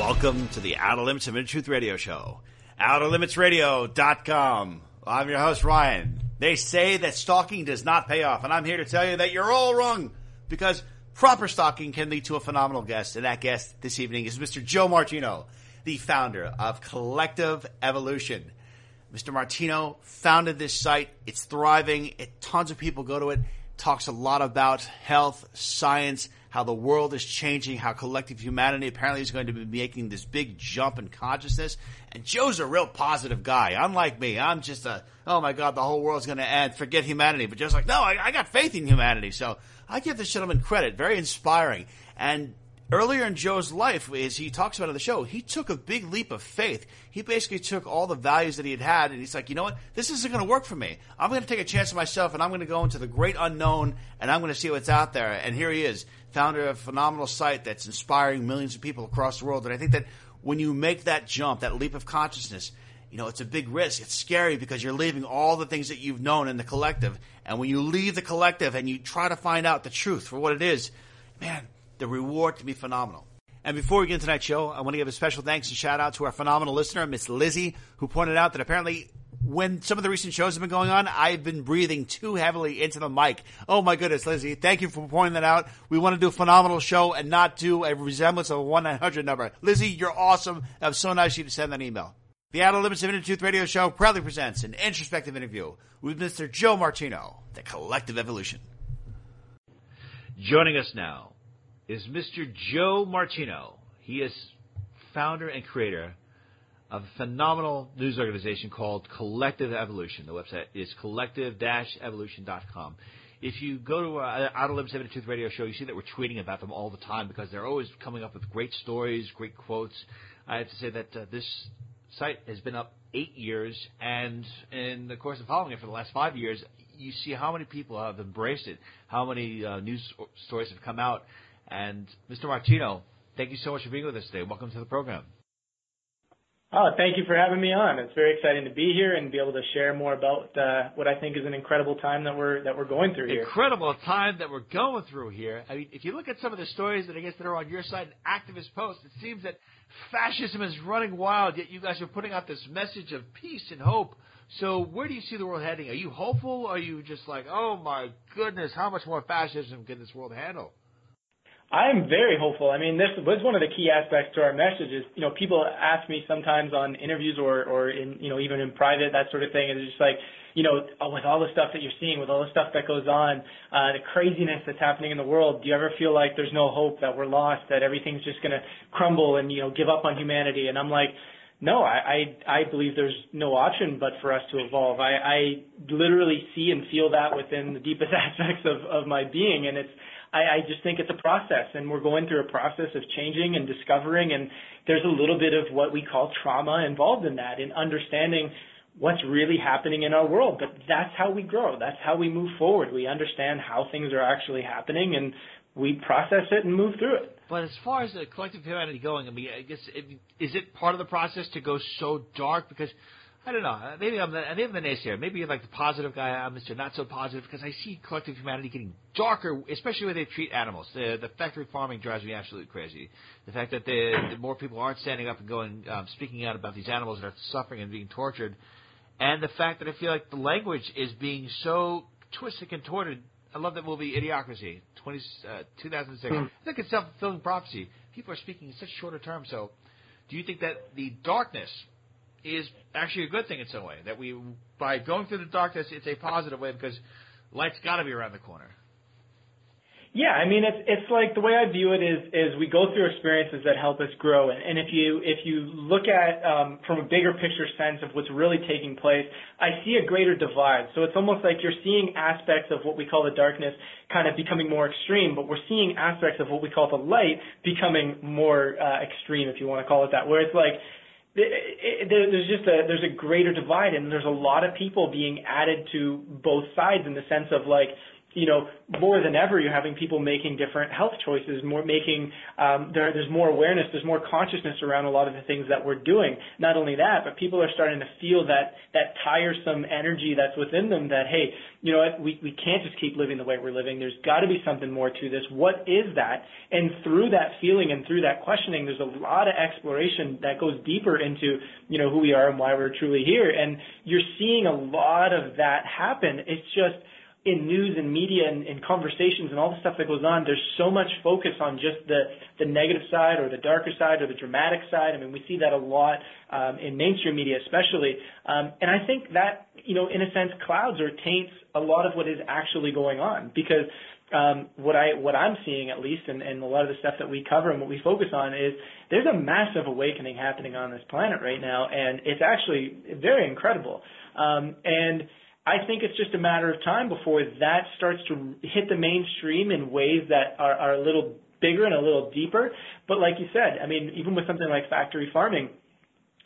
Welcome to the Outer Limits of Truth Radio Show. OuterLimitsRadio.com. I'm your host, Ryan. They say that stalking does not pay off, and I'm here to tell you that you're all wrong because proper stalking can lead to a phenomenal guest, and that guest this evening is Mr. Joe Martino, the founder of Collective Evolution. Mr. Martino founded this site. It's thriving. It, tons of people go to it. Talks a lot about health, science, how the world is changing, how collective humanity apparently is going to be making this big jump in consciousness. And Joe's a real positive guy. Unlike me, I'm just a, oh my God, the whole world's going to end. Forget humanity. But Joe's like, no, I, I got faith in humanity. So I give this gentleman credit. Very inspiring. And earlier in Joe's life, as he talks about in the show, he took a big leap of faith. He basically took all the values that he had had, and he's like, you know what? This isn't going to work for me. I'm going to take a chance on myself, and I'm going to go into the great unknown, and I'm going to see what's out there. And here he is, founder of a phenomenal site that's inspiring millions of people across the world. And I think that when you make that jump, that leap of consciousness, you know, it's a big risk. It's scary because you're leaving all the things that you've known in the collective. And when you leave the collective and you try to find out the truth for what it is, man, the reward can be phenomenal. And before we get into tonight's show, I want to give a special thanks and shout out to our phenomenal listener, Miss Lizzie, who pointed out that apparently when some of the recent shows have been going on, I've been breathing too heavily into the mic. Oh my goodness, Lizzie, thank you for pointing that out. We want to do a phenomenal show and not do a resemblance of a 1-900 number. Lizzie, you're awesome. That was so nice of you to send that email. The Outer Limits of Inner Truth Radio Show proudly presents an introspective interview with Mr. Joe Martino, the Collective Evolution. Joining us now is Mr. Joe Martino. He is founder and creator of a phenomenal news organization called Collective Evolution. The website is collective-evolution.com. If you go to uh, Outer Limits Radio Show, you see that we're tweeting about them all the time because they're always coming up with great stories, great quotes. I have to say that uh, this site has been up eight years, and in the course of following it for the last five years, you see how many people have embraced it, how many uh, news stories have come out. And Mr. Martino, thank you so much for being with us today. Welcome to the program. Oh, thank you for having me on. It's very exciting to be here and be able to share more about uh, what I think is an incredible time that we're that we're going through here. Incredible time that we're going through here. I mean, if you look at some of the stories that I guess that are on your side, and activist posts, it seems that fascism is running wild. Yet you guys are putting out this message of peace and hope. So where do you see the world heading? Are you hopeful? Or are you just like, oh my goodness, how much more fascism can this world handle? I'm very hopeful. I mean, this was one of the key aspects to our message is, you know, people ask me sometimes on interviews or, or in, you know, even in private, that sort of thing. And it's just like, you know, with all the stuff that you're seeing, with all the stuff that goes on, uh, the craziness that's happening in the world, do you ever feel like there's no hope that we're lost, that everything's just going to crumble and, you know, give up on humanity? And I'm like, no, I, I, I believe there's no option but for us to evolve. I, I literally see and feel that within the deepest aspects of, of my being. And it's, I, I just think it's a process, and we're going through a process of changing and discovering, and there's a little bit of what we call trauma involved in that, in understanding what's really happening in our world. But that's how we grow. That's how we move forward. We understand how things are actually happening, and we process it and move through it. But as far as the collective humanity going, I mean, I guess it, is it part of the process to go so dark because I don't know. Maybe I'm the maybe I'm the naysayer. Maybe you're like the positive guy. I'm Mr. Not so positive because I see collective humanity getting darker, especially when they treat animals. The the factory farming drives me absolutely crazy. The fact that the, the more people aren't standing up and going um, speaking out about these animals that are suffering and being tortured, and the fact that I feel like the language is being so twisted and contorted. I love that movie Idiocracy, 20, uh, 2006. Mm. I think it's self fulfilling prophecy. People are speaking in such shorter terms. So, do you think that the darkness is actually a good thing in some way. That we, by going through the darkness, it's a positive way because light's got to be around the corner. Yeah, I mean it's it's like the way I view it is is we go through experiences that help us grow, and, and if you if you look at um, from a bigger picture sense of what's really taking place, I see a greater divide. So it's almost like you're seeing aspects of what we call the darkness kind of becoming more extreme, but we're seeing aspects of what we call the light becoming more uh, extreme, if you want to call it that, where it's like there's just a there's a greater divide and there's a lot of people being added to both sides in the sense of like you know, more than ever, you're having people making different health choices, more making, um, there, there's more awareness, there's more consciousness around a lot of the things that we're doing. Not only that, but people are starting to feel that, that tiresome energy that's within them that, hey, you know what, we, we can't just keep living the way we're living. There's got to be something more to this. What is that? And through that feeling and through that questioning, there's a lot of exploration that goes deeper into, you know, who we are and why we're truly here. And you're seeing a lot of that happen. It's just, in news and media and, and conversations and all the stuff that goes on, there's so much focus on just the, the negative side or the darker side or the dramatic side. I mean, we see that a lot um, in mainstream media especially. Um, and I think that, you know, in a sense, clouds or taints a lot of what is actually going on because um, what I what I'm seeing at least, and, and a lot of the stuff that we cover and what we focus on is there's a massive awakening happening on this planet right now, and it's actually very incredible. Um, and I think it's just a matter of time before that starts to hit the mainstream in ways that are, are a little bigger and a little deeper. But like you said, I mean, even with something like factory farming,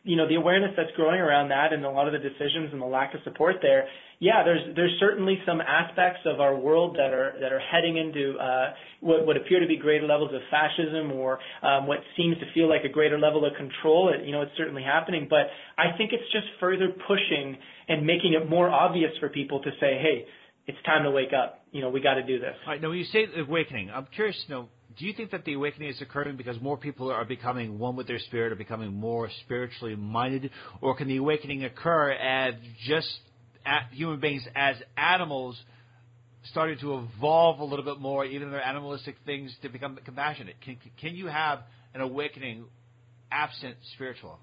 you know, the awareness that's growing around that and a lot of the decisions and the lack of support there, yeah, there's there's certainly some aspects of our world that are that are heading into uh, what what appear to be greater levels of fascism or um, what seems to feel like a greater level of control. It, you know, it's certainly happening, but I think it's just further pushing and making it more obvious for people to say, hey, it's time to wake up. You know, we got to do this. All right. Now, when you say awakening, I'm curious to know do you think that the awakening is occurring because more people are becoming one with their spirit, or becoming more spiritually minded, or can the awakening occur as just human beings as animals starting to evolve a little bit more, even their animalistic things, to become compassionate? Can can you have an awakening absent spiritual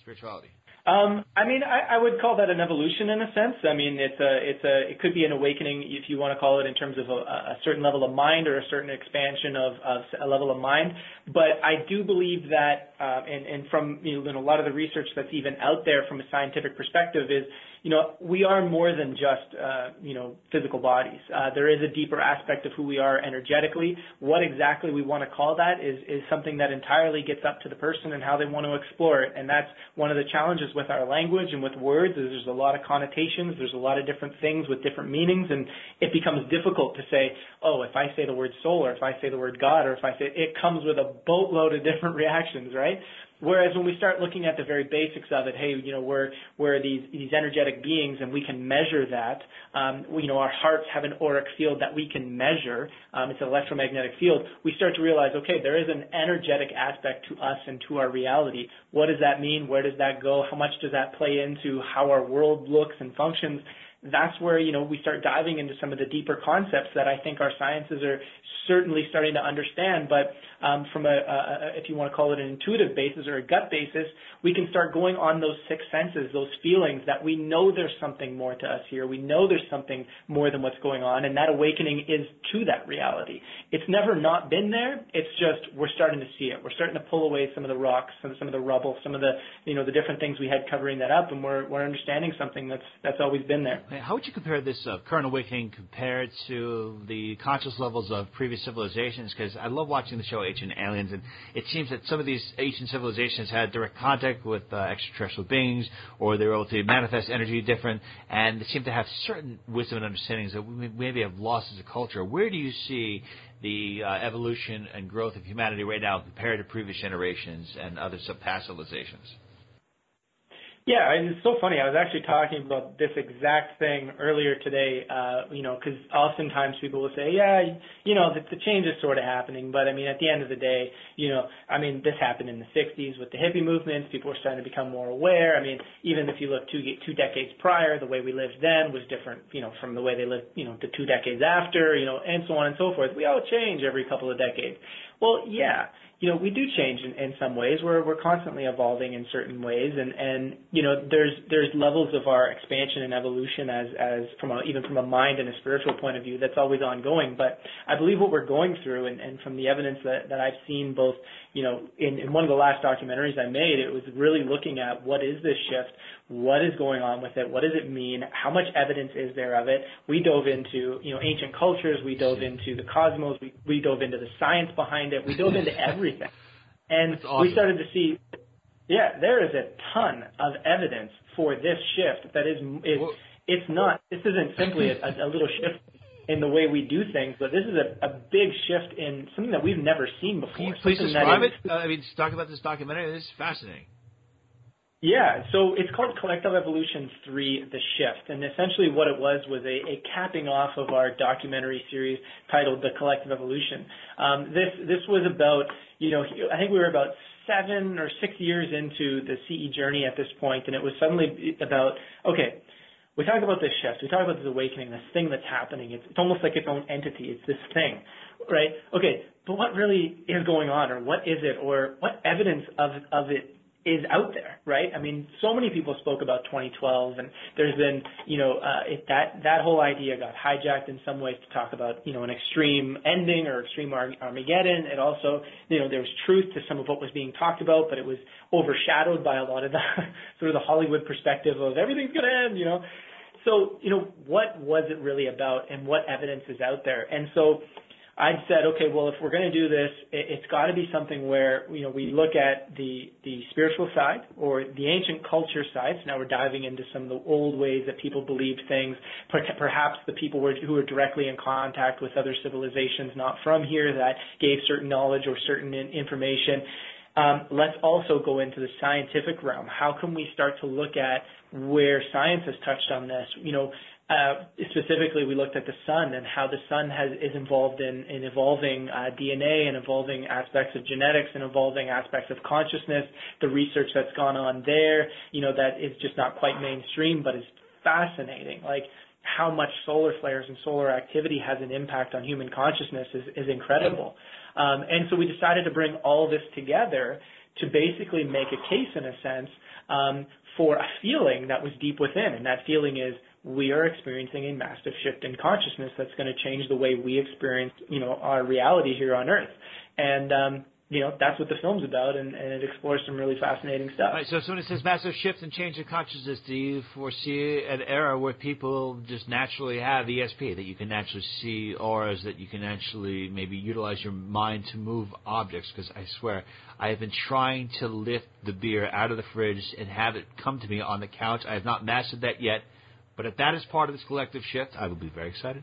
spirituality? Um, I mean, I, I would call that an evolution in a sense. I mean, it's a, it's a, it could be an awakening if you want to call it in terms of a, a certain level of mind or a certain expansion of, of a level of mind. But I do believe that, uh, and, and from you know, a lot of the research that's even out there from a scientific perspective is you know, we are more than just, uh, you know, physical bodies. Uh, there is a deeper aspect of who we are energetically. What exactly we want to call that is, is something that entirely gets up to the person and how they want to explore it. And that's one of the challenges with our language and with words is there's a lot of connotations. There's a lot of different things with different meanings. And it becomes difficult to say, oh, if I say the word soul or if I say the word God or if I say, it comes with a boatload of different reactions, right? Whereas when we start looking at the very basics of it, hey, you know, we're we're these these energetic beings, and we can measure that. Um, you know, our hearts have an auric field that we can measure. Um, it's an electromagnetic field. We start to realize, okay, there is an energetic aspect to us and to our reality. What does that mean? Where does that go? How much does that play into how our world looks and functions? That's where you know we start diving into some of the deeper concepts that I think our sciences are certainly starting to understand. But um, from a, a, if you want to call it an intuitive basis or a gut basis, we can start going on those six senses, those feelings that we know there's something more to us here. We know there's something more than what's going on, and that awakening is to that reality. It's never not been there. It's just we're starting to see it. We're starting to pull away some of the rocks, some, some of the rubble, some of the you know the different things we had covering that up, and we're we're understanding something that's that's always been there. How would you compare this uh, current awakening compared to the conscious levels of previous civilizations? Because I love watching the show Ancient Aliens, and it seems that some of these ancient civilizations had direct contact with uh, extraterrestrial beings, or they were able to manifest energy different, and they seem to have certain wisdom and understandings that we maybe have lost as a culture. Where do you see the uh, evolution and growth of humanity right now compared to previous generations and other past civilizations? Yeah, it's so funny. I was actually talking about this exact thing earlier today, uh, you know, because oftentimes people will say, yeah, you know, the, the change is sort of happening, but I mean, at the end of the day, you know, I mean, this happened in the 60s with the hippie movements. People were starting to become more aware. I mean, even if you look two, two decades prior, the way we lived then was different, you know, from the way they lived, you know, the two decades after, you know, and so on and so forth. We all change every couple of decades. Well, yeah you know, we do change in, in some ways. We're we're constantly evolving in certain ways, and and you know, there's there's levels of our expansion and evolution as as from a, even from a mind and a spiritual point of view that's always ongoing. But I believe what we're going through, and, and from the evidence that that I've seen, both you know, in, in one of the last documentaries I made, it was really looking at what is this shift, what is going on with it, what does it mean, how much evidence is there of it. We dove into, you know, ancient cultures, we dove into the cosmos, we, we dove into the science behind it, we dove into everything. And awesome. we started to see, yeah, there is a ton of evidence for this shift that is, is it's not, this isn't simply a, a little shift in the way we do things, but this is a, a big shift in something that we've never seen before. Can you please describe it? Uh, I mean, talk about this documentary. This is fascinating. Yeah, so it's called Collective Evolution 3, The Shift. And essentially what it was was a, a capping off of our documentary series titled The Collective Evolution. Um, this, this was about, you know, I think we were about seven or six years into the CE journey at this point, and it was suddenly about, okay, we talk about this shift, we talk about this awakening, this thing that's happening. It's, it's almost like its own entity. It's this thing, right? Okay, but what really is going on, or what is it, or what evidence of of it is out there, right? I mean, so many people spoke about 2012, and there's been, you know, uh, it, that that whole idea got hijacked in some ways to talk about, you know, an extreme ending or extreme Armageddon. It also, you know, there was truth to some of what was being talked about, but it was overshadowed by a lot of the sort of the Hollywood perspective of everything's going to end, you know. So, you know, what was it really about, and what evidence is out there? And so, I'd said, okay, well, if we're going to do this, it, it's got to be something where you know we look at the the spiritual side or the ancient culture side. So now we're diving into some of the old ways that people believed things. Perhaps the people were, who were directly in contact with other civilizations not from here that gave certain knowledge or certain information. Um, let's also go into the scientific realm. How can we start to look at where science has touched on this? You know, uh, specifically, we looked at the sun and how the sun has, is involved in, in evolving uh, DNA and evolving aspects of genetics and evolving aspects of consciousness. The research that's gone on there, you know, that is just not quite mainstream, but is fascinating. Like how much solar flares and solar activity has an impact on human consciousness is, is incredible. Um, and so we decided to bring all this together to basically make a case, in a sense, um, for a feeling that was deep within, and that feeling is we are experiencing a massive shift in consciousness that's going to change the way we experience, you know, our reality here on Earth. And um, you know, that's what the film's about, and, and it explores some really fascinating stuff. Right, so, when it says massive shift and change of consciousness, do you foresee an era where people just naturally have ESP, that you can actually see auras, that you can actually maybe utilize your mind to move objects? Because I swear, I have been trying to lift the beer out of the fridge and have it come to me on the couch. I have not mastered that yet. But if that is part of this collective shift, I will be very excited.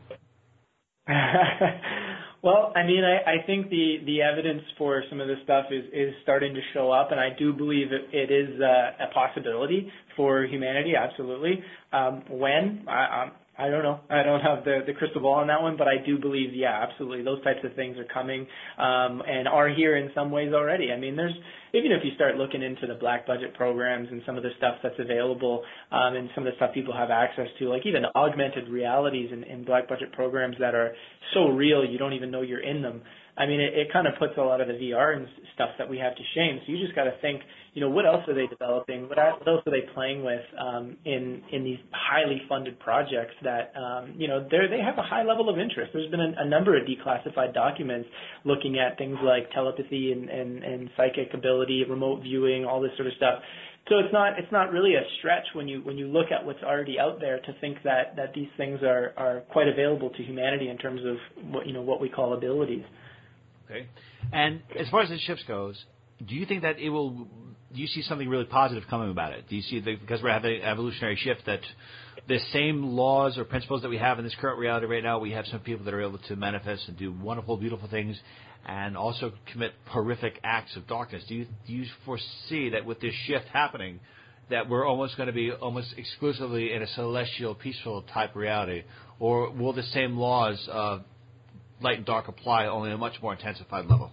well, I mean, I, I think the, the evidence for some of this stuff is, is starting to show up, and I do believe it, it is uh, a possibility for humanity, absolutely. Um, when? I, I don't know. I don't have the, the crystal ball on that one, but I do believe, yeah, absolutely, those types of things are coming um, and are here in some ways already. I mean, there's even if you start looking into the black budget programs and some of the stuff that's available um, and some of the stuff people have access to, like even augmented realities in, in black budget programs that are so real you don't even know you're in them. I mean, it, it kind of puts a lot of the VR and stuff that we have to shame. So you just got to think, you know, what else are they developing? What, else are they playing with um, in in these highly funded projects that, um, you know, they they have a high level of interest. There's been a, a number of declassified documents looking at things like telepathy and, and, and psychic ability, remote viewing, all this sort of stuff. So it's not it's not really a stretch when you when you look at what's already out there to think that that these things are are quite available to humanity in terms of what you know what we call abilities. Okay. And as far as the ships goes, do you think that it will? Do you see something really positive coming about it? Do you see the, because we're having an evolutionary shift that the same laws or principles that we have in this current reality right now, we have some people that are able to manifest and do wonderful, beautiful things, and also commit horrific acts of darkness. Do you do you foresee that with this shift happening? That we're almost going to be almost exclusively in a celestial, peaceful type reality, or will the same laws of light and dark apply, only at a much more intensified level.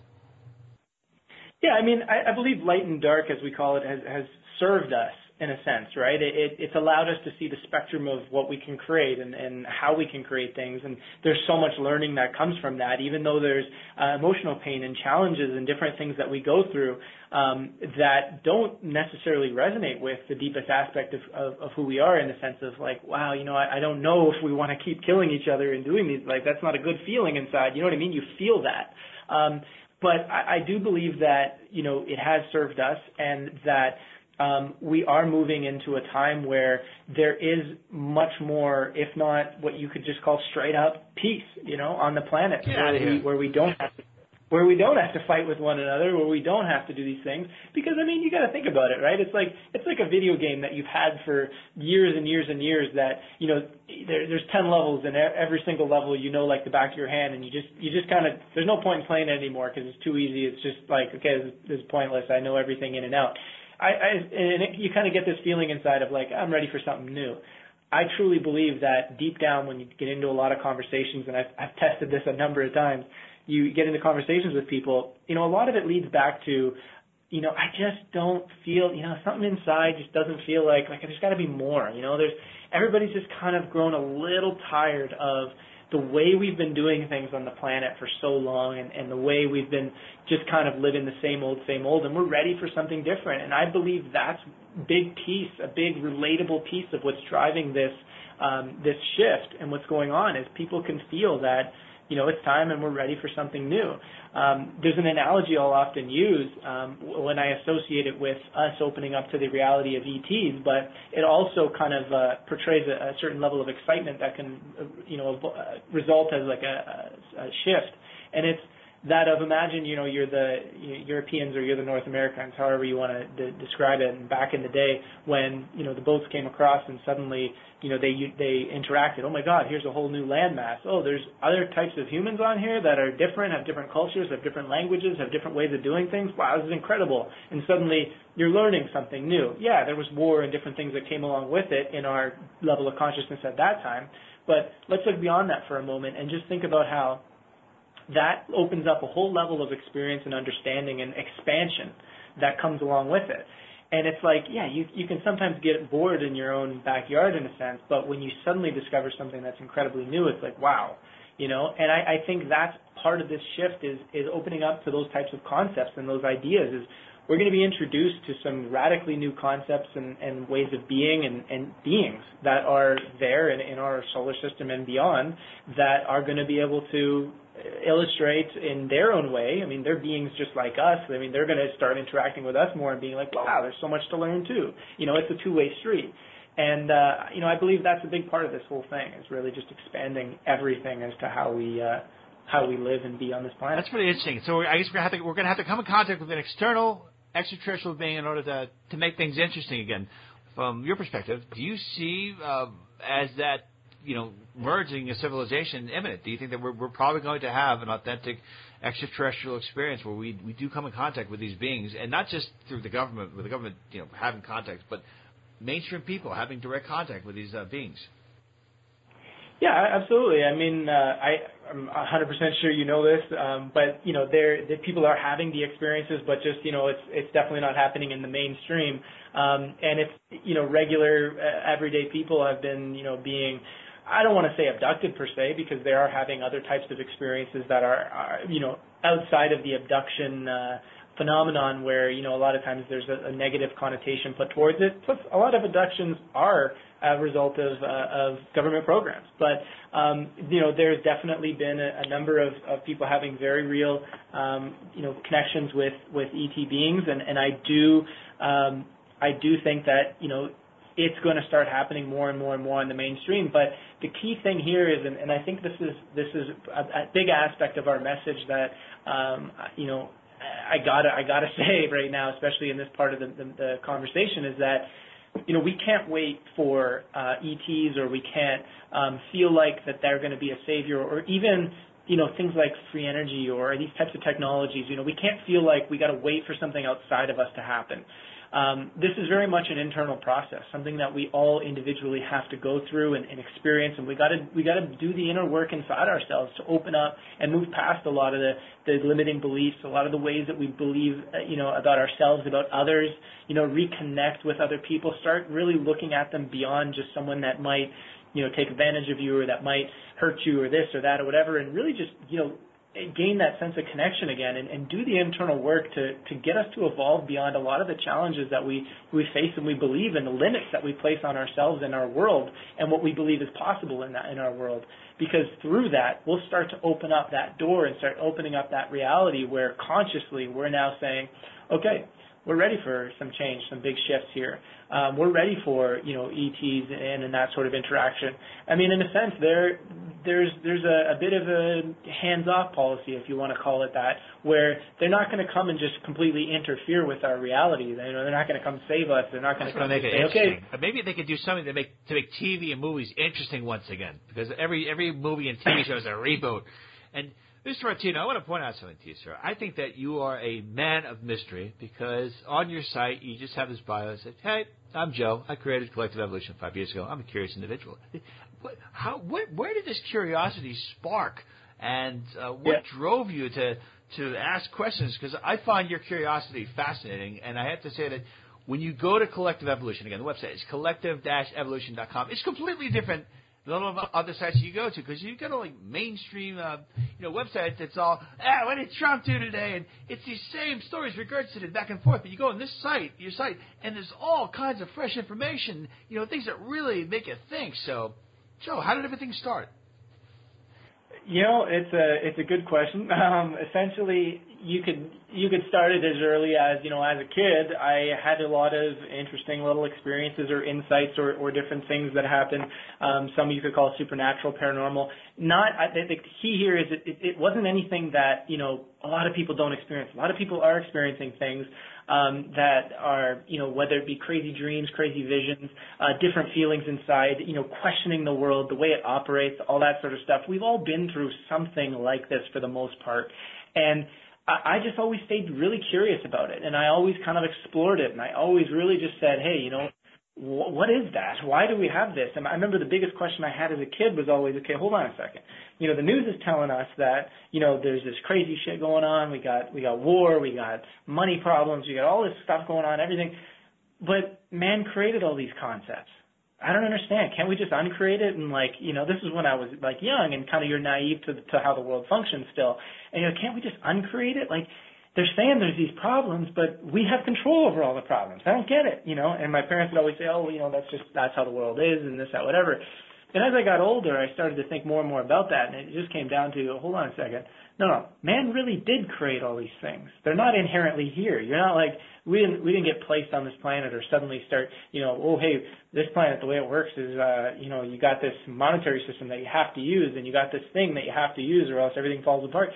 Yeah, I mean, I, believe light and dark, as we call it, has served us in a sense, right? It, it, it's allowed us to see the spectrum of what we can create and, and how we can create things. And there's so much learning that comes from that, even though there's uh, emotional pain and challenges and different things that we go through um, that don't necessarily resonate with the deepest aspect of, of, of who we are in the sense of like, wow, you know, I, I don't know if we want to keep killing each other and doing these, like, that's not a good feeling inside. You know what I mean? You feel that. Um, but I, I do believe that, you know, it has served us and that um, we are moving into a time where there is much more, if not what you could just call straight up peace, you know, on the planet where we, where we don't have to where we don't have to fight with one another, where we don't have to do these things. Because I mean, you got to think about it, right? It's like it's like a video game that you've had for years and years and years. That you know, there, there's ten levels, and every single level you know like the back of your hand, and you just you just kind of there's no point in playing it anymore because it's too easy. It's just like okay, this, this is pointless. I know everything in and out. I, I and it, you kind of get this feeling inside of like I'm ready for something new. I truly believe that deep down, when you get into a lot of conversations, and I've, I've tested this a number of times, you get into conversations with people. You know, a lot of it leads back to, you know, I just don't feel, you know, something inside just doesn't feel like like there's got to be more. You know, there's everybody's just kind of grown a little tired of the way we've been doing things on the planet for so long and, and the way we've been just kind of living the same old, same old, and we're ready for something different. And I believe that's big piece, a big relatable piece of what's driving this um, this shift and what's going on is people can feel that you know, it's time and we're ready for something new. Um, there's an analogy I'll often use um, when I associate it with us opening up to the reality of ETs, but it also kind of uh, portrays a, a, certain level of excitement that can, uh, you know, uh, result as like a, a, a shift. And it's that of imagine you know you're the Europeans or you're the North Americans, however you want to describe it. And back in the day when you know the boats came across and suddenly you know they they interacted. Oh my God, here's a whole new landmass. Oh, there's other types of humans on here that are different, have different cultures, have different languages, have different ways of doing things. Wow, this is incredible. And suddenly you're learning something new. Yeah, there was war and different things that came along with it in our level of consciousness at that time. But let's look beyond that for a moment and just think about how that opens up a whole level of experience and understanding and expansion that comes along with it. And it's like, yeah, you you can sometimes get bored in your own backyard in a sense, but when you suddenly discover something that's incredibly new, it's like, wow, you know. And I, I think that's part of this shift is is opening up to those types of concepts and those ideas. Is we're going to be introduced to some radically new concepts and, and ways of being and, and beings that are there in, in our solar system and beyond that are going to be able to illustrate in their own way. I mean, they're beings just like us. I mean, they're going to start interacting with us more and being like, wow, there's so much to learn too. You know, it's a two-way street. And, uh, you know, I believe that's a big part of this whole thing is really just expanding everything as to how we, uh, how we live and be on this planet. That's pretty interesting. So I guess we're going to have to, we're to have to come in contact with an external extraterrestrial being in order to, to make things interesting again. From your perspective, do you see uh, as that you know, merging a civilization imminent? Do you think that we're, we're probably going to have an authentic extraterrestrial experience where we we do come in contact with these beings, and not just through the government, with the government, you know, having contact, but mainstream people having direct contact with these uh, beings? Yeah, absolutely. I mean, uh, I, I'm 100% sure you know this, um, but you know, there the people are having the experiences, but just you know, it's it's definitely not happening in the mainstream. Um, and it's you know, regular uh, everyday people have been you know being I don't want to say abducted per se because they are having other types of experiences that are, are you know outside of the abduction uh, phenomenon where you know a lot of times there's a, a negative connotation put towards it. Plus, a lot of abductions are a result of uh, of government programs. But um, you know, there's definitely been a, a number of, of people having very real um, you know connections with with ET beings, and and I do um, I do think that you know it's going to start happening more and more and more in the mainstream. But the key thing here is, and, and I think this is this is a, a big aspect of our message that um, you know I gotta I gotta say right now, especially in this part of the, the, the conversation, is that you know we can't wait for uh, ETs or we can't um, feel like that they're going to be a savior or even you know, things like free energy or these types of technologies, you know, we can't feel like we got to wait for something outside of us to happen. Um, this is very much an internal process, something that we all individually have to go through and, and experience, and we got to we got to do the inner work inside ourselves to open up and move past a lot of the, the limiting beliefs, a lot of the ways that we believe, uh, you know, about ourselves, about others. You know, reconnect with other people, start really looking at them beyond just someone that might, you know, take advantage of you or that might hurt you or this or that or whatever, and really just you know gain that sense of connection again and, and do the internal work to, to get us to evolve beyond a lot of the challenges that we, we face and we believe and the limits that we place on ourselves and our world and what we believe is possible in that in our world. Because through that we'll start to open up that door and start opening up that reality where consciously we're now saying, okay, we're ready for some change, some big shifts here. Um, we're ready for you know ETs and, and that sort of interaction. I mean, in a sense, there there's there's a, a bit of a hands-off policy, if you want to call it that, where they're not going to come and just completely interfere with our reality. They, you know, they're not going to come save us. They're not going to come make and it say, okay. But maybe they could do something to make to make TV and movies interesting once again, because every every movie and TV show is a reboot, and Mr. Martino, I want to point out something to you, sir. I think that you are a man of mystery because on your site you just have this bio that says, "Hey, I'm Joe. I created Collective Evolution five years ago. I'm a curious individual." How, what, where did this curiosity spark, and uh, what Yeah. drove you to to ask questions? Because I find your curiosity fascinating, and I have to say that when you go to Collective Evolution again, the website is collective-evolution.com. It's completely different all of other sites you go to because you go to like mainstream, uh, you know, websites that's all, ah, what did Trump do today? And it's these same stories regurgitated back and forth. But you go on this site, your site, and there's all kinds of fresh information, you know, things that really make you think. So, Joe, how did everything start? You know, it's a it's a good question. Um, essentially, you could you could start it as early as you know as a kid. I had a lot of interesting little experiences or insights or, or different things that happened. Um, some you could call supernatural, paranormal. Not I, the, the key here is it, it, it wasn't anything that you know a lot of people don't experience. A lot of people are experiencing things um, that are, you know, whether it be crazy dreams, crazy visions, uh, different feelings inside, you know, questioning the world, the way it operates, all that sort of stuff. We've all been through something like this for the most part. And I, I just always stayed really curious about it. And I always kind of explored it. And I always really just said, hey, you know, wh- what is that? Why do we have this? And I remember the biggest question I had as a kid was always, okay, hold on a second. You know, the news is telling us that, you know, there's this crazy shit going on. We got, we got war, we got money problems, we got all this stuff going on, everything. But man created all these concepts. I don't understand. Can't we just uncreate it and like, you know, this is when I was like young and kind of you're naive to to how the world functions still. And you know, can't we just uncreate it? Like they're saying there's these problems, but we have control over all the problems. I don't get it, you know. And my parents would always say, "Oh, you know, that's just that's how the world is, and this, that, whatever." And as I got older, I started to think more and more about that, and it just came down to, hold on a second. No, no, man really did create all these things. They're not inherently here. You're not like we didn't we didn't get placed on this planet or suddenly start, you know, oh hey, this planet the way it works is, uh, you know, you got this monetary system that you have to use, and you got this thing that you have to use, or else everything falls apart.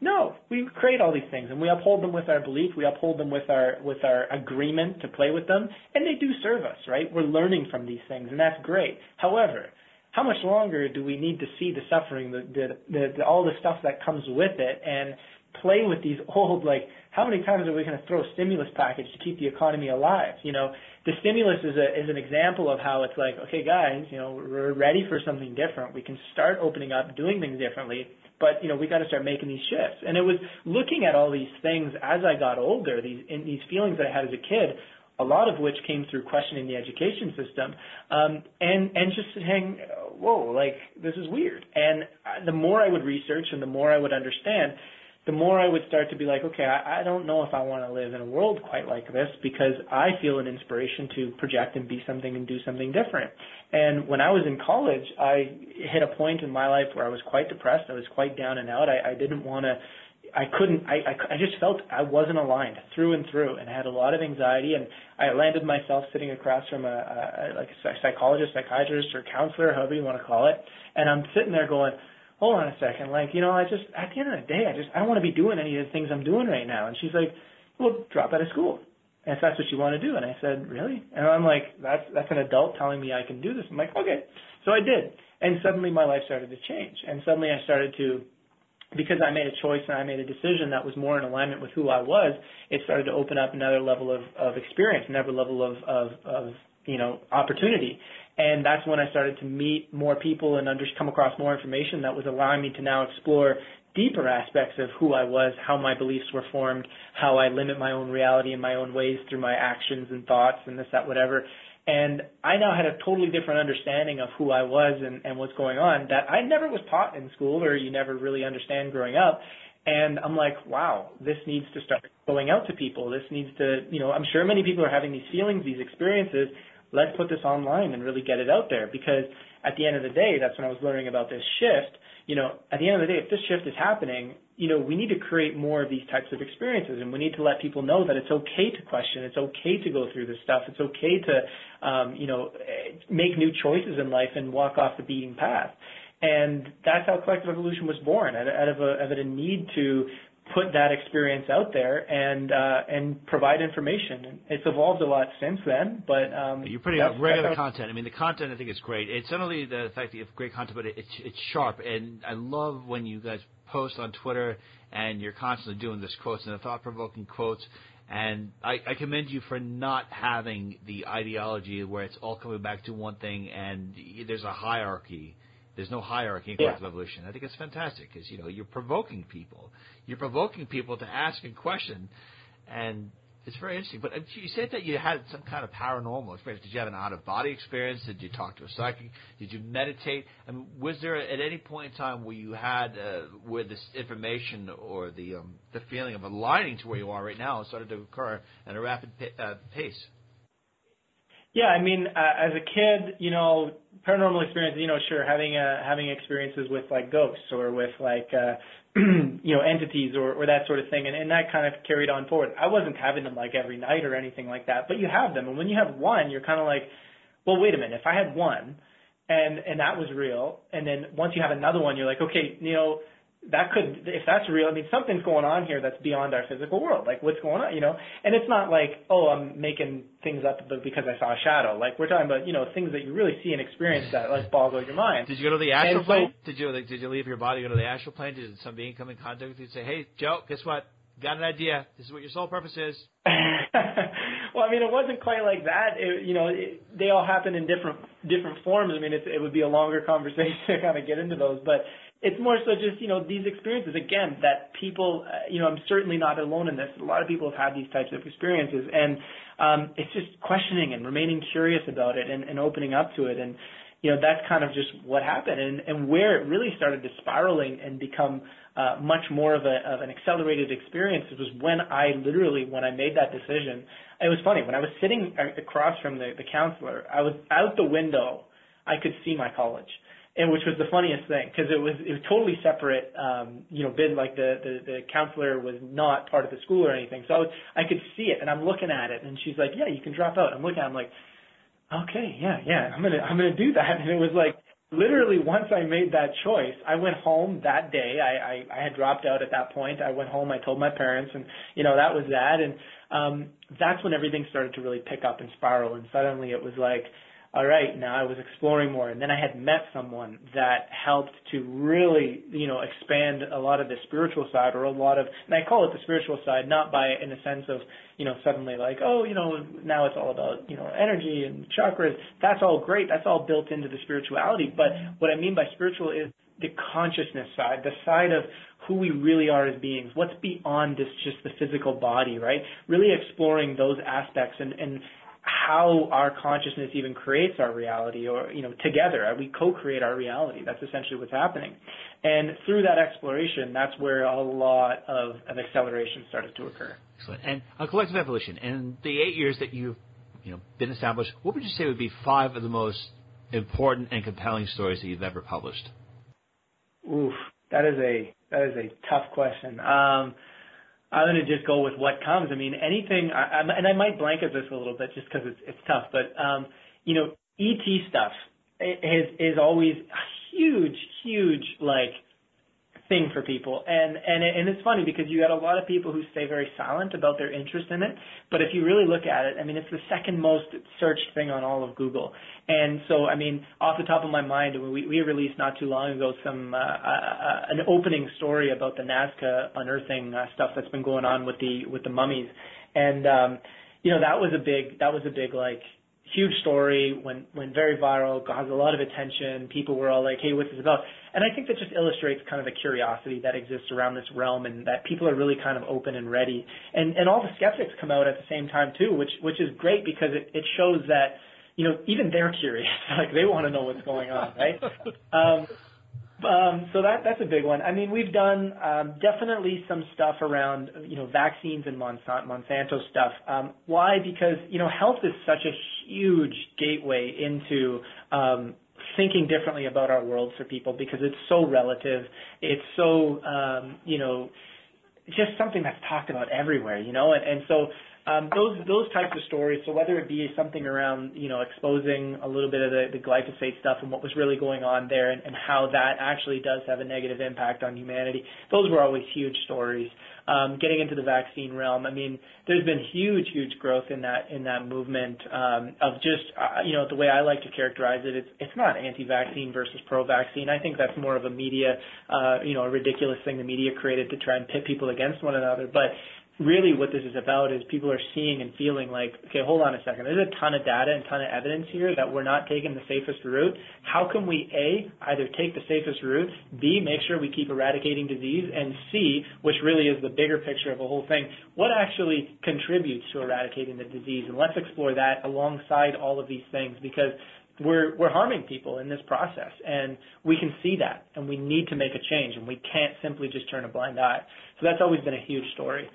No, we create all these things and we uphold them with our belief. We uphold them with our with our agreement to play with them, and they do serve us, right? We're learning from these things, and that's great. However, how much longer do we need to see the suffering, the, the, the, the all the stuff that comes with it, and play with these old like how many times are we going to throw a stimulus package to keep the economy alive? You know, the stimulus is a is an example of how it's like, okay, guys, you know, we're ready for something different. We can start opening up, doing things differently but you know we got to start making these shifts and it was looking at all these things as i got older these in these feelings that i had as a kid a lot of which came through questioning the education system um and and just saying whoa like this is weird and the more i would research and the more i would understand the more I would start to be like, okay, I, I don't know if I want to live in a world quite like this because I feel an inspiration to project and be something and do something different. And when I was in college, I hit a point in my life where I was quite depressed. I was quite down and out. I, I didn't want to. I couldn't. I, I I just felt I wasn't aligned through and through, and I had a lot of anxiety. And I landed myself sitting across from a, a like a psychologist, psychiatrist, or counselor, however you want to call it. And I'm sitting there going, hold on a second, like, you know, I just, at the end of the day, I just, I don't want to be doing any of the things I'm doing right now. And she's like, well, drop out of school. And if that's what you want to do. And I said, really? And I'm like, that's, that's an adult telling me I can do this. I'm like, okay. So I did. And suddenly my life started to change. And suddenly I started to because I made a choice and I made a decision that was more in alignment with who I was, it started to open up another level of, of experience, another level of, of, of you know opportunity. And that's when I started to meet more people and under, come across more information that was allowing me to now explore deeper aspects of who I was, how my beliefs were formed, how I limit my own reality in my own ways through my actions and thoughts and this, that, whatever. And I now had a totally different understanding of who I was and, and what's going on that I never was taught in school or you never really understand growing up. And I'm like, wow, this needs to start going out to people. This needs to, you know, I'm sure many people are having these feelings, these experiences. Let's put this online and really get it out there because at the end of the day, that's when I was learning about this shift you know, at the end of the day, if this shift is happening, you know, we need to create more of these types of experiences and we need to let people know that it's okay to question, it's okay to go through this stuff, it's okay to, um, you know, make new choices in life and walk off the beaten path. And that's how Collective Evolution was born, out of a, out of a need to put that experience out there and uh, and provide information. It's evolved a lot since then, but um, you're pretty that's, regular content. I mean, the content I think is great. It's not only the fact that you have great content, but it's it's sharp. And I love when you guys post on Twitter and you're constantly doing this quotes and the thought-provoking quotes. And I, I commend you for not having the ideology where it's all coming back to one thing and there's a hierarchy there's no hierarchy in collective yeah. evolution. I think it's fantastic because you know you're provoking people. You're provoking people to ask a question, and it's very interesting. But uh, you said that you had some kind of paranormal experience. Did you have an out of body experience? Did you talk to a psychic? Did you meditate? I mean, was there at any point in time where you had uh, where this information or the um, the feeling of aligning to where you are right now started to occur at a rapid pa- uh, pace? Yeah, I mean, uh, as a kid, you know, paranormal experiences, you know, sure, having uh, having experiences with like ghosts or with like uh, you know entities or, or that sort of thing, and, and that kind of carried on forward. I wasn't having them like every night or anything like that, but you have them, and when you have one, you're kind of like, well, wait a minute, if I had one, and and that was real, and then once you have another one, you're like, okay, you know that could, if that's real, I mean, something's going on here that's beyond our physical world. Like, what's going on, you know? And it's not like, oh, I'm making things up because I saw a shadow. Like, we're talking about, you know, things that you really see and experience that like boggle your mind. Did you go to the astral and plane? So, did you like, did you leave your body go to the astral plane? Did some being come in contact with you and say, hey, Joe, guess what? Got an idea. This is what your sole purpose is. well, I mean, it wasn't quite like that. It, you know, it, they all happen in different different forms. I mean, it's, it would be a longer conversation to kind of get into those, but it's more so just you know these experiences again that people uh, you know I'm certainly not alone in this. A lot of people have had these types of experiences, and um, it's just questioning and remaining curious about it and, and opening up to it, and you know that's kind of just what happened, and and where it really started to spiraling and become uh, much more of a of an accelerated experience was when I literally when I made that decision. It was funny when I was sitting across from the, the counselor. I was out the window. I could see my college and which was the funniest thing because it was it was totally separate. Um, you know, been like the, the the counselor was not part of the school or anything, so I, was, I could see it, and I'm looking at it, and she's like, "Yeah, you can drop out." I'm looking, at it, I'm like, "Okay, yeah, yeah, I'm gonna I'm gonna do that," and it was like literally once I made that choice, I went home that day. I, I I had dropped out at that point. I went home. I told my parents, and you know that was that. And um, that's when everything started to really pick up and spiral. And suddenly it was like all right, now I was exploring more, and then I had met someone that helped to really, you know, expand a lot of the spiritual side, or a lot of, and I call it the spiritual side, not by in the sense of, you know, suddenly like, oh, you know, now it's all about, you know, energy and chakras. That's all great. That's all built into the spirituality. But what I mean by spiritual is the consciousness side, the side of who we really are as beings, what's beyond this just the physical body, right? Really exploring those aspects and, and how our consciousness even creates our reality or you know together we co-create our reality. That's essentially what's happening. And through that exploration that's where a lot of, of acceleration started to occur. Excellent. And on collective evolution. In the eight years that you've you know been established what would you say would be five of the most important and compelling stories that you've ever published? Oof. That is a that is a tough question. Um, I'm to just go with what comes. I mean, anything, I, I, and I might blanket this a little bit just because it's, it's tough, but, um, you know, ET stuff is, is always a huge, huge, like, thing for people. And and it, and it's funny because you got a lot of people who stay very silent about their interest in it. But if you really look at it, I mean, it's the second most searched thing on all of Google. And so, I mean, off the top of my mind, we we released not too long ago some uh, uh, an opening story about the Nazca unearthing uh, stuff that's been going on with the with the mummies, and um, you know that was a big that was a big like huge story, went went very viral, got a lot of attention. People were all like, "Hey, what's this about?" And I think that just illustrates kind of the curiosity that exists around this realm, and that people are really kind of open and ready. And and all the skeptics come out at the same time too, which which is great because it it shows that you know even they're curious, like they want to know what's going on, right? um, um, so that that's a big one. I mean, we've done um, definitely some stuff around you know vaccines and Monsanto, Monsanto stuff. Um, why? Because you know health is such a huge gateway into um, thinking differently about our world for people because it's so relative. It's so um, you know just something that's talked about everywhere, you know, and, and so um, those those types of stories. So whether it be something around you know exposing a little bit of the, the glyphosate stuff and what was really going on there, and, and how that actually does have a negative impact on humanity, those were always huge stories. Um, getting into the vaccine realm, I mean, there's been huge, huge growth in that in that movement um, of just uh, you know the way I like to characterize it. It's it's not anti-vaccine versus pro-vaccine. I think that's more of a media, uh, you know, a ridiculous thing the media created to try and pit people against one another. But really what this is about is people are seeing and feeling like, okay, hold on a second. There's a ton of data and ton of evidence here that we're not taking the safest route. How can we A, either take the safest route, B, make sure we keep eradicating disease, and C, which really is the bigger picture of the whole thing, what actually contributes to eradicating the disease? And let's explore that alongside all of these things because we're we're harming people in this process and we can see that and we need to make a change and we can't simply just turn a blind eye so that's always been a huge story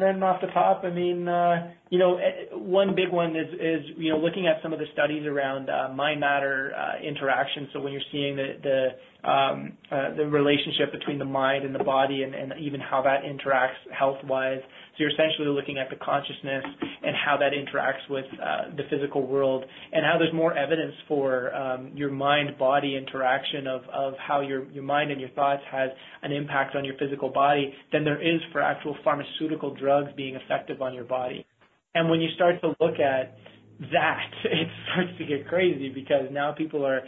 then off the top, I mean, uh, you know, eh, one big one is, you know, looking at some of the studies around uh, mind matter uh, interaction. So when you're seeing the um, uh, the relationship between the mind and the body, and, and even how that interacts health wise. So you're essentially looking at the consciousness and how that interacts with uh, the physical world, and how there's more evidence for um, your mind-body interaction of, of how your, your mind and your thoughts has an impact on your physical body than there is for actual pharmaceutical drugs being effective on your body. And when you start to look at that, it starts to get crazy because now people are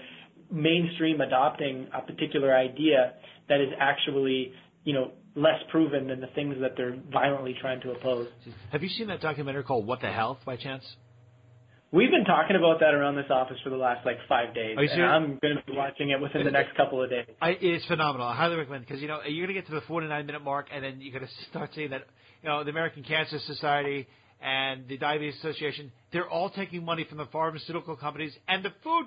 mainstream adopting a particular idea that is actually, you know, less proven than the things that they're violently trying to oppose. Have you seen that documentary called What the Health by chance? We've been talking about that around this office for the last like five days. and I'm going to be watching it within the next couple of days. I, it's phenomenal. I highly recommend because you know you're going to get to the 49 minute mark, and then you're going to start seeing that you know the American Cancer Society and the Diabetes Association, they're all taking money from the pharmaceutical companies and the food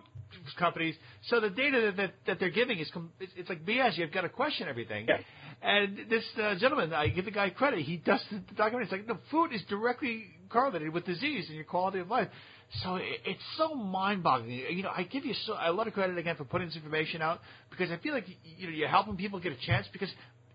companies. So the data that, that, that they're giving is it's, it's like BS. You've got to question everything. Yeah. And this uh, gentleman, I give the guy credit. He does the, the documentary. It's like the food is directly correlated with disease and your quality of life. So it, it's so mind-boggling. You know, I give you so a lot of credit again for putting this information out because I feel like you know you're helping people get a chance because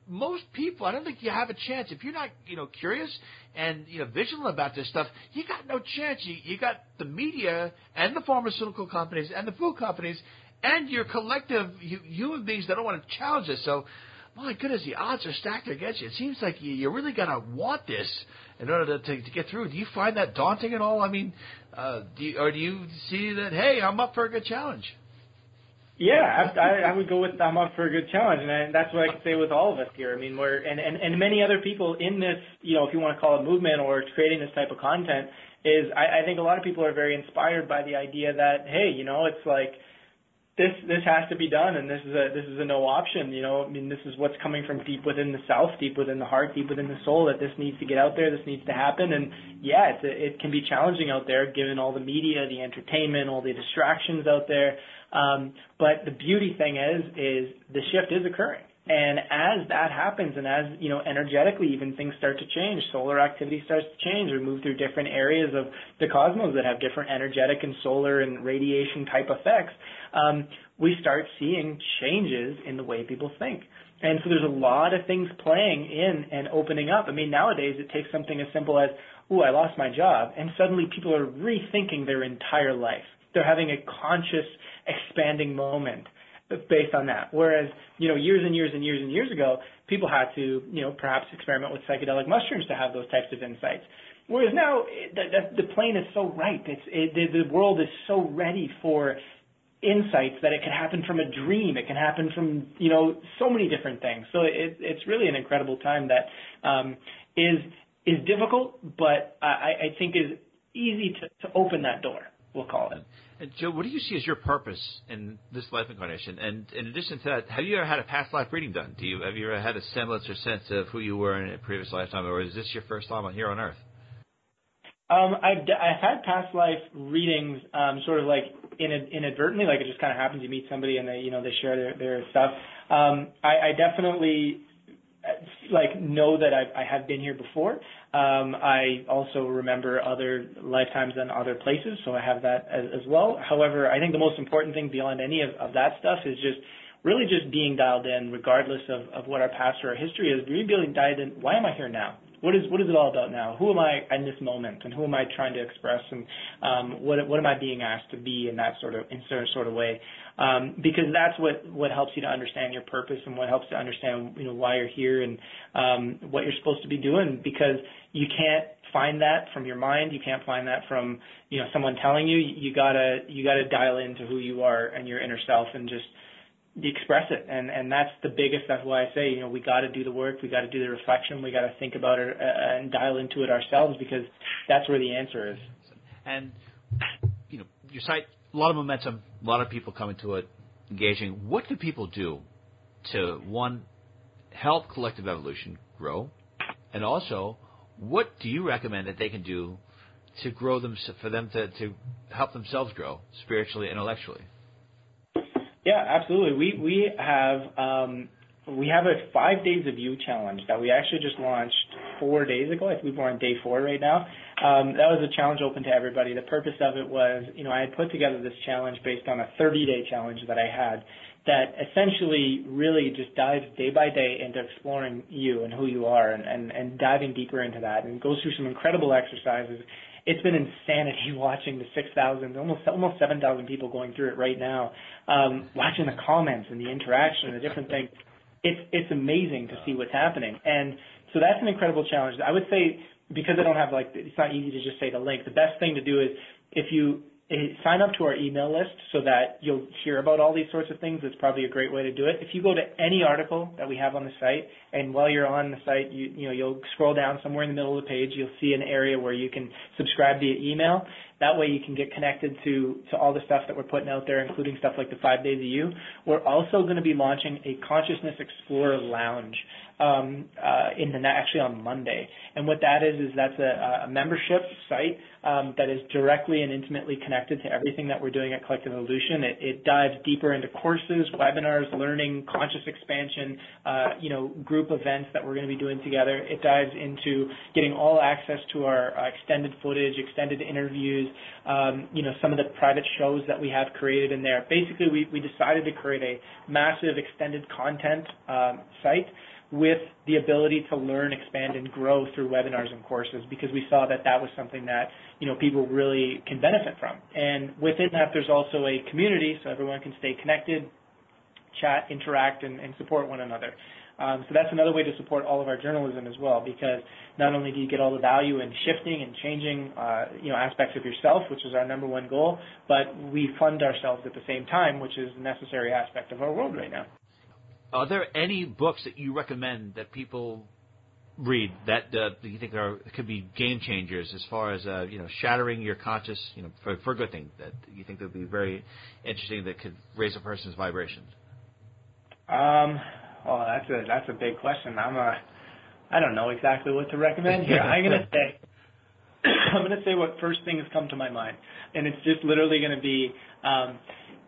most people, I don't think you have a chance if you're not, you know, curious and you know vigilant about this stuff. You got no chance. You you got the media and the pharmaceutical companies and the food companies and your collective human beings that don't want to challenge this. So, my goodness, the odds are stacked against you. It seems like you, you really got to want this in order to, to, to get through. Do you find that daunting at all? I mean, uh, do you, or do you see that hey, I'm up for a good challenge? Yeah, I, I would go with I'm up for a good challenge, and I, that's what I can say with all of us here. I mean, we're and, and and many other people in this, you know, if you want to call it movement or creating this type of content, is I, I think a lot of people are very inspired by the idea that hey, you know, it's like this this has to be done, and this is a this is a no option. You know, I mean, this is what's coming from deep within the self, deep within the heart, deep within the soul. That this needs to get out there. This needs to happen. And yeah, it's a, it can be challenging out there, given all the media, the entertainment, all the distractions out there. Um, but the beauty thing is, is the shift is occurring. And as that happens, and as you know, energetically, even things start to change. Solar activity starts to change. We move through different areas of the cosmos that have different energetic and solar and radiation type effects. Um, we start seeing changes in the way people think. And so there's a lot of things playing in and opening up. I mean, nowadays it takes something as simple as, "Ooh, I lost my job," and suddenly people are rethinking their entire life. They're having a conscious expanding moment. based on that. Whereas, you know, years and years and years and years ago, people had to, you know, perhaps experiment with psychedelic mushrooms to have those types of insights. Whereas now, the, the, the plane is so ripe. It's, it, the, the world is so ready for insights that it can happen from a dream. It can happen from, you know, so many different things. So it, it's really an incredible time that um, is is difficult, but I, I think is easy to, to open that door. We'll call it. And Joe, what do you see as your purpose in this life incarnation? And in addition to that, have you ever had a past life reading done? Do you have you ever had a semblance or sense of who you were in a previous lifetime, or is this your first time here on Earth? Um, I've I've had past life readings, um, sort of like inadvertently, like it just kind of happens. You meet somebody and they, you know, they share their their stuff. Um, I, I definitely like know that I've, I have been here before. Um, I also remember other lifetimes and other places, so I have that as, as well. However, I think the most important thing beyond any of, of that stuff is just really just being dialed in, regardless of, of what our past or our history is. Really being dialed in. Why am I here now? What is what is it all about now? Who am I in this moment, and who am I trying to express, and um, what what am I being asked to be in that sort of in certain sort of way? Um, because that's what what helps you to understand your purpose and what helps to understand you know why you're here and um, what you're supposed to be doing. Because you can't find that from your mind, you can't find that from you know someone telling you. You gotta you gotta dial into who you are and your inner self and just express it. And and that's the biggest that's why I say you know we got to do the work we got to do the reflection we got to think about it uh, and dial into it ourselves because that's where the answer is. And you know your site a lot of momentum a lot of people coming to it engaging. What can people do to one help collective evolution grow? And also what do you recommend that they can do to grow them for them to, to help themselves grow spiritually intellectually yeah, absolutely. We we have um, we have a five days of you challenge that we actually just launched four days ago. I think we're on day four right now. Um, that was a challenge open to everybody. The purpose of it was, you know, I had put together this challenge based on a 30 day challenge that I had that essentially really just dives day by day into exploring you and who you are and, and, and diving deeper into that and goes through some incredible exercises it's been insanity watching the 6,000, almost almost 7,000 people going through it right now, um, watching the comments and the interaction and the different things. It's it's amazing to see what's happening, and so that's an incredible challenge. I would say because I don't have like it's not easy to just say the link. The best thing to do is if you sign up to our email list so that you'll hear about all these sorts of things. It's probably a great way to do it. If you go to any article that we have on the site, and while you're on the site, you you know you'll scroll down somewhere in the middle of the page, you'll see an area where you can subscribe via email. That way you can get connected to to all the stuff that we're putting out there, including stuff like the Five Days of You. We're also going to be launching a Consciousness Explorer Lounge um, uh, in the actually on Monday. And what that is is that's a, a membership site um, that is directly and intimately connected to everything that we're doing at Collective Evolution. It, it dives deeper into courses, webinars, learning, conscious expansion, uh, you know, group events that we're going to be doing together. It dives into getting all access to our uh, extended footage, extended interviews, um, you know, some of the private shows that we have created in there. Basically, we, we decided to create a massive extended content um, site with the ability to learn, expand, and grow through webinars and courses because we saw that that was something that you know people really can benefit from. And within that, there's also a community so everyone can stay connected, chat, interact, and, and support one another. Um, so that's another way to support all of our journalism as well, because not only do you get all the value in shifting and changing, uh, you know, aspects of yourself, which is our number one goal, but we fund ourselves at the same time, which is a necessary aspect of our world right now. Are there any books that you recommend that people read that uh, you think are could be game changers as far as uh, you know shattering your conscious you know for, for a good thing that you think would be very interesting that could raise a person's vibration? Um, oh, that's a that's a big question. I'm a I don't know exactly what to recommend here. I'm gonna say I'm gonna say what first things come to my mind, and it's just literally gonna be um,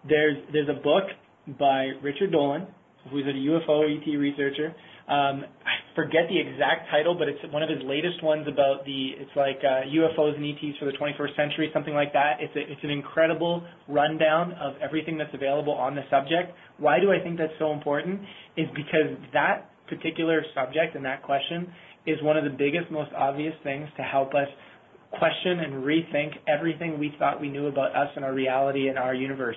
there's there's a book by Richard Dolan who's a UFO ET researcher. Um, I forget the exact title, but it's one of his latest ones about the it's like uh, UFOs and ETs for the 21st century, something like that. It's a, it's an incredible rundown of everything that's available on the subject. Why do I think that's so important? Is because that particular subject and that question is one of the biggest, most obvious things to help us question and rethink everything we thought we knew about us and our reality and our universe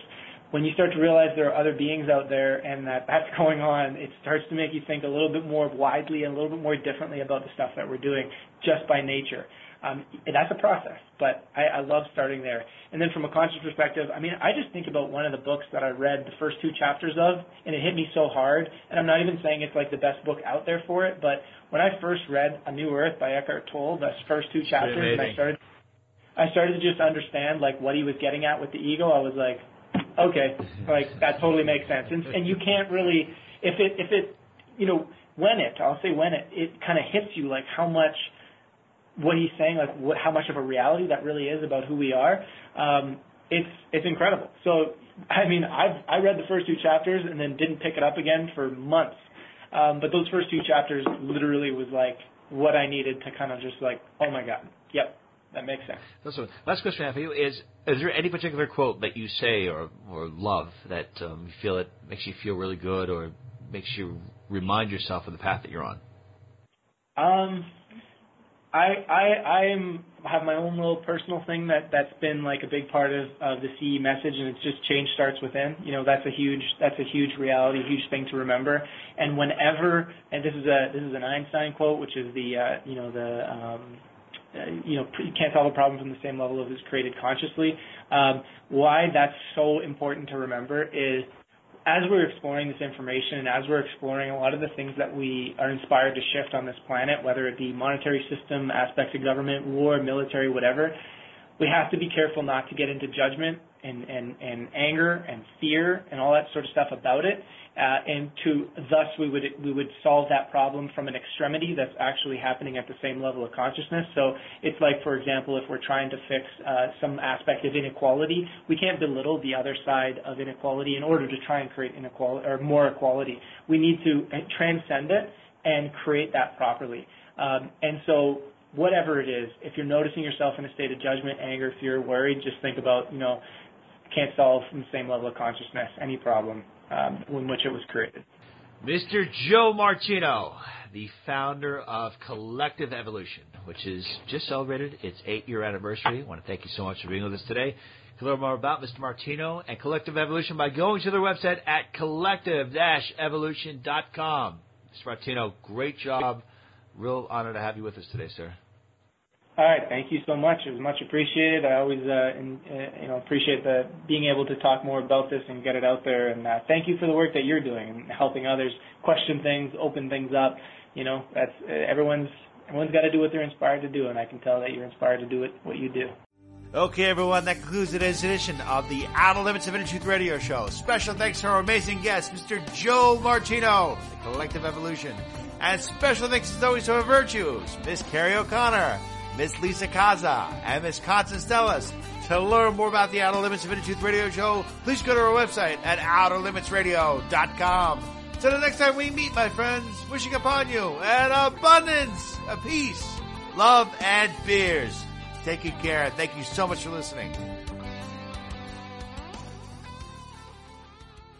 when you start to realize there are other beings out there and that that's going on, it starts to make you think a little bit more widely and a little bit more differently about the stuff that we're doing just by nature. Um, that's a process, but I, I love starting there. And then from a conscious perspective, I mean, I just think about one of the books that I read the first two chapters of, and it hit me so hard. And I'm not even saying it's like the best book out there for it, but when I first read A New Earth by Eckhart Tolle, the first two chapters, and I started, I started to just understand like what he was getting at with the ego. I was like, okay, like that totally makes sense. And, and you can't really, if it, if it, you know, when it, I'll say when it, it kind of hits you like how much what he's saying, like what, how much of a reality that really is about who we are, um, it's it's incredible. So I mean, I've I read the first two chapters and then didn't pick it up again for months. Um, but those first two chapters literally was like what I needed to kind of just like, oh my god, yep, that makes sense. So, last question I have for you is: Is there any particular quote that you say or or love that um, you feel it makes you feel really good or makes you remind yourself of the path that you're on? Um, I I I am have my own little personal thing that that's been like a big part of of the CE message, and it's just change starts within. You know, that's a huge that's a huge reality, huge thing to remember. And whenever, and this is a this is an Einstein quote, which is the uh, you know the um, you know you can't solve a problem from the same level as it's created consciously. Um, why that's so important to remember is as we're exploring this information and as we're exploring a lot of the things that we are inspired to shift on this planet, whether it be monetary system, aspects of government, war, military, whatever, we have to be careful not to get into judgment and, and, and anger and fear and all that sort of stuff about it uh, and to thus we would we would solve that problem from an extremity that's actually happening at the same level of consciousness. So it's like, for example, if we're trying to fix uh, some aspect of inequality, we can't belittle the other side of inequality in order to try and create inequality or more equality. We need to transcend it and create that properly. Um, and so whatever it is, if you're noticing yourself in a state of judgment, anger, fear, worry, just think about, you know, can't solve from the same level of consciousness any problem um, in which it was created. Mr. Joe Martino, the founder of Collective Evolution, which is just celebrated its eight-year anniversary. I want to thank you so much for being with us today. You can learn more about Mr. Martino and Collective Evolution by going to their website at collective-evolution.com. Mr. Martino, great job. Real honor to have you with us today, sir. All right. Thank you so much. It was much appreciated. I always, uh, in, uh, you know, appreciate the being able to talk more about this and get it out there. And uh, thank you for the work that you're doing and helping others question things, open things up. You know, that's uh, everyone's everyone's got to do what they're inspired to do, and I can tell that you're inspired to do it, what you do. Okay, everyone, that concludes today's edition of the Outer Limits of Inner Truth Radio Show. Special thanks to our amazing guest, Mr. Joe Martino, the Collective Evolution. And special thanks as always to our virtues, Miss Carrie O'Connor, Miss Lisa Kaza, and Miss Constance Stellas. To learn more about the Outer Limits of Truth Radio Show, please go to our website at OuterLimitsRadio.com. Till the next time we meet, my friends, wishing upon you an abundance of peace, love, and beers. Take good care. Thank you so much for listening.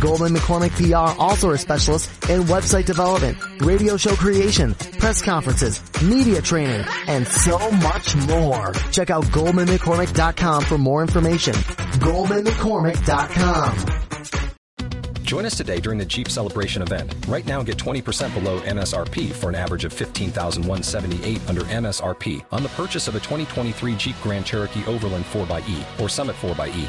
Goldman McCormick PR also are specialists in website development, radio show creation, press conferences, media training, and so much more. Check out GoldmanMcCormick.com for more information. GoldmanMcCormick.com. Join us today during the Jeep Celebration event. Right now, get 20% below MSRP for an average of 15178 under MSRP on the purchase of a 2023 Jeep Grand Cherokee Overland 4xE or Summit 4xE.